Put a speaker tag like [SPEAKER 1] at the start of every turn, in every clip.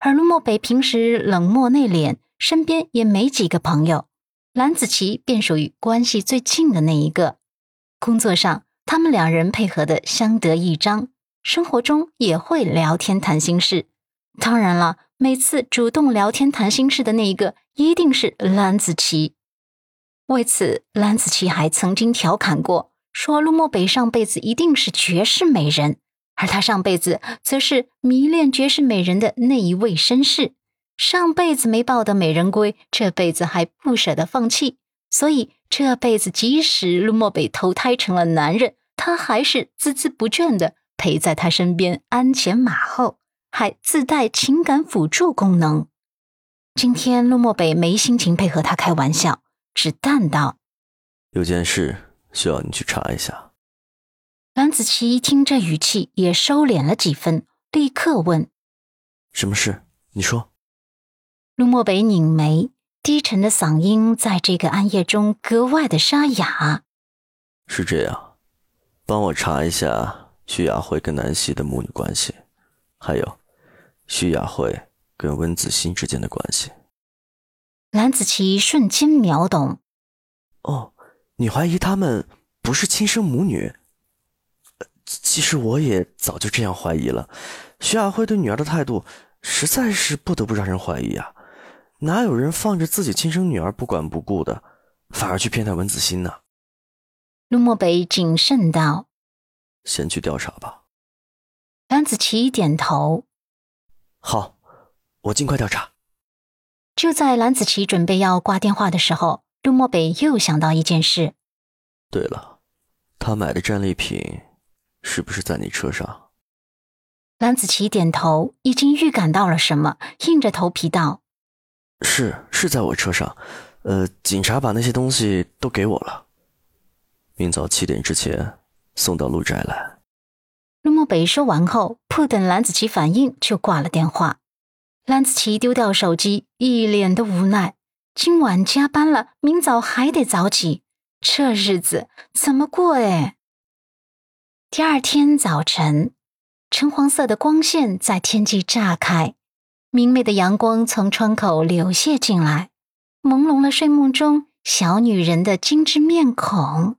[SPEAKER 1] 而陆漠北平时冷漠内敛，身边也没几个朋友，蓝子琪便属于关系最近的那一个。工作上，他们两人配合的相得益彰，生活中也会聊天谈心事。当然了，每次主动聊天谈心事的那一个，一定是蓝子琪。为此，蓝子琪还曾经调侃过，说陆漠北上辈子一定是绝世美人。而他上辈子则是迷恋绝世美人的那一位绅士，上辈子没抱得美人归，这辈子还不舍得放弃，所以这辈子即使陆漠北投胎成了男人，他还是孜孜不倦的陪在他身边，鞍前马后，还自带情感辅助功能。今天陆漠北没心情配合他开玩笑，只淡道：“
[SPEAKER 2] 有件事需要你去查一下。”
[SPEAKER 1] 蓝子琪听这语气也收敛了几分，立刻问：“
[SPEAKER 2] 什么事？你说。”
[SPEAKER 1] 陆漠北拧眉，低沉的嗓音在这个暗夜中格外的沙哑。
[SPEAKER 2] “是这样，帮我查一下徐雅慧跟南希的母女关系，还有徐雅慧跟温子欣之间的关系。”
[SPEAKER 1] 蓝子琪瞬间秒懂：“
[SPEAKER 2] 哦，你怀疑他们不是亲生母女？”其实我也早就这样怀疑了，徐亚辉对女儿的态度实在是不得不让人怀疑啊！哪有人放着自己亲生女儿不管不顾的，反而去偏袒文子欣呢？
[SPEAKER 1] 陆漠北谨慎道：“
[SPEAKER 2] 先去调查吧。”
[SPEAKER 1] 蓝子琪点头：“
[SPEAKER 2] 好，我尽快调查。”
[SPEAKER 1] 就在蓝子琪准备要挂电话的时候，陆漠北又想到一件事：“
[SPEAKER 2] 对了，他买的战利品。”是不是在你车上？
[SPEAKER 1] 蓝子琪点头，已经预感到了什么，硬着头皮道：“
[SPEAKER 2] 是，是在我车上。呃，警察把那些东西都给我了，明早七点之前送到陆宅来。”
[SPEAKER 1] 陆漠北说完后，不等蓝子琪反应，就挂了电话。蓝子琪丢掉手机，一脸的无奈。今晚加班了，明早还得早起，这日子怎么过？哎。第二天早晨，橙黄色的光线在天际炸开，明媚的阳光从窗口流泻进来，朦胧了睡梦中小女人的精致面孔。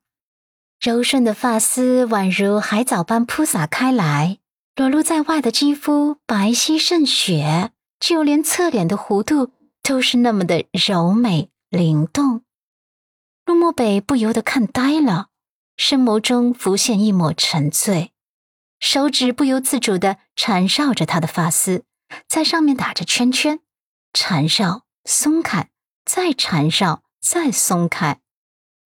[SPEAKER 1] 柔顺的发丝宛如海藻般铺洒开来，裸露在外的肌肤白皙胜雪，就连侧脸的弧度都是那么的柔美灵动。陆漠北不由得看呆了。深眸中浮现一抹沉醉，手指不由自主地缠绕着他的发丝，在上面打着圈圈，缠绕、松开，再缠绕、再松开。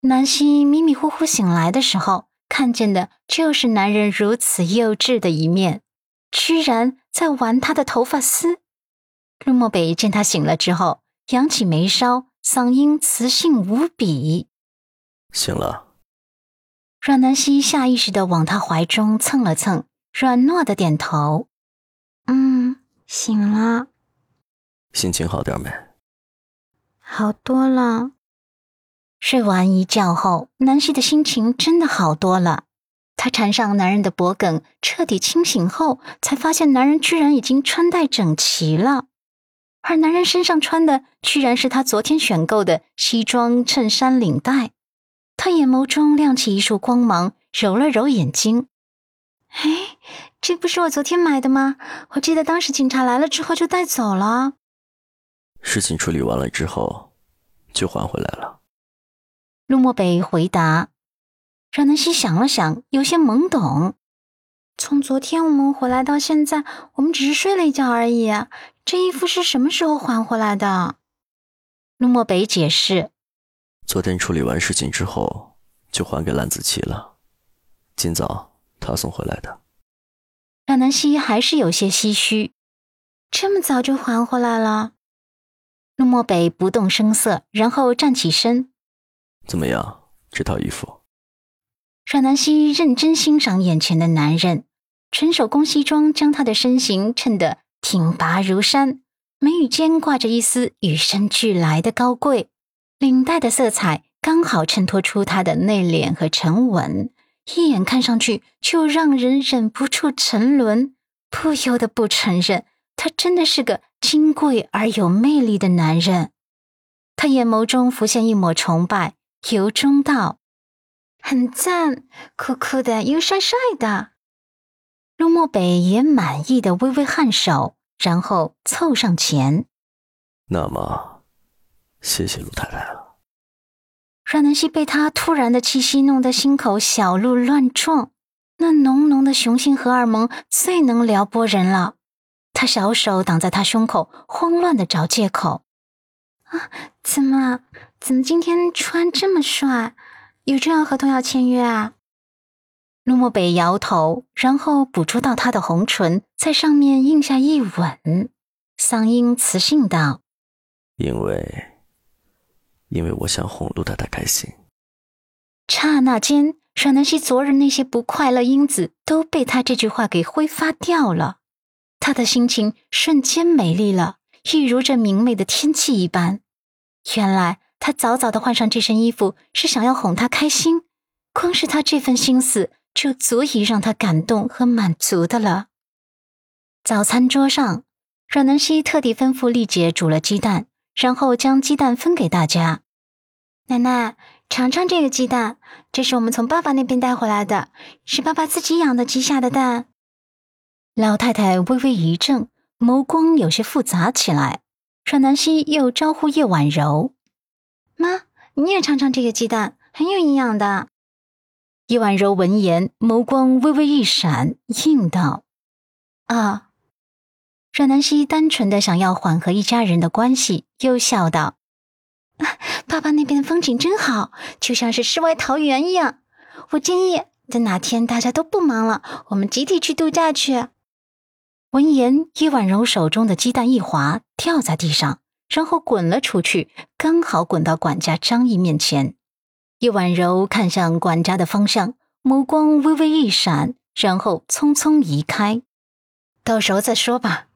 [SPEAKER 1] 南希迷迷糊糊醒来的时候，看见的就是男人如此幼稚的一面，居然在玩他的头发丝。陆漠北见他醒了之后，扬起眉梢，嗓音磁性无比：“
[SPEAKER 2] 醒了。”
[SPEAKER 1] 阮南希下意识的往他怀中蹭了蹭，软糯的点头：“嗯，醒了。
[SPEAKER 2] 心情好点没？
[SPEAKER 1] 好多了。睡完一觉后，南希的心情真的好多了。她缠上男人的脖颈，彻底清醒后，才发现男人居然已经穿戴整齐了，而男人身上穿的居然是他昨天选购的西装衬衫领带。他眼眸中亮起一束光芒，揉了揉眼睛。哎，这不是我昨天买的吗？我记得当时警察来了之后就带走了。
[SPEAKER 2] 事情处理完了之后，就还回来了。
[SPEAKER 1] 陆漠北回答。阮南希想了想，有些懵懂。从昨天我们回来到现在，我们只是睡了一觉而已。这衣服是什么时候还回来的？陆漠北解释。
[SPEAKER 2] 昨天处理完事情之后，就还给蓝子琪了。今早他送回来的。
[SPEAKER 1] 阮南希还是有些唏嘘，这么早就还回来了。陆漠北不动声色，然后站起身。
[SPEAKER 2] 怎么样，这套衣服？
[SPEAKER 1] 阮南希认真欣赏眼前的男人，纯手工西装将他的身形衬得挺拔如山，眉宇间挂着一丝与生俱来的高贵。领带的色彩刚好衬托出她的内敛和沉稳，一眼看上去就让人忍不住沉沦，不由得不承认，他真的是个金贵而有魅力的男人。他眼眸中浮现一抹崇拜，由衷道：“很赞，酷酷的又帅帅的。”陆漠北也满意的微微颔首，然后凑上前：“
[SPEAKER 2] 那么，谢谢陆太太了。”
[SPEAKER 1] 阮南希被他突然的气息弄得心口小鹿乱撞，那浓浓的雄性荷尔蒙最能撩拨人了。他小手挡在他胸口，慌乱的找借口：“啊，怎么？怎么今天穿这么帅？有重要合同要签约啊？”陆漠北摇头，然后捕捉到他的红唇在上面印下一吻，嗓音磁性道：“
[SPEAKER 2] 因为，因为我想哄陆太太开心。”
[SPEAKER 1] 刹那间，阮南希昨日那些不快乐因子都被他这句话给挥发掉了，他的心情瞬间美丽了，一如这明媚的天气一般。原来他早早的换上这身衣服是想要哄她开心，光是他这份心思。就足以让他感动和满足的了。早餐桌上，阮南希特地吩咐丽姐煮了鸡蛋，然后将鸡蛋分给大家。奶奶，尝尝这个鸡蛋，这是我们从爸爸那边带回来的，是爸爸自己养的鸡下的蛋。老太太微微一怔，眸光有些复杂起来。阮南希又招呼叶婉柔：“妈，你也尝尝这个鸡蛋，很有营养的。”叶婉柔闻言，眸光微微一闪，应道：“啊。”阮南希单纯的想要缓和一家人的关系，又笑道：“爸爸那边的风景真好，就像是世外桃源一样。我建议，等哪天大家都不忙了，我们集体去度假去。”闻言，叶婉柔手中的鸡蛋一滑，掉在地上，然后滚了出去，刚好滚到管家张毅面前。叶婉柔看向管家的方向，眸光微微一闪，然后匆匆移开。到时候再说吧。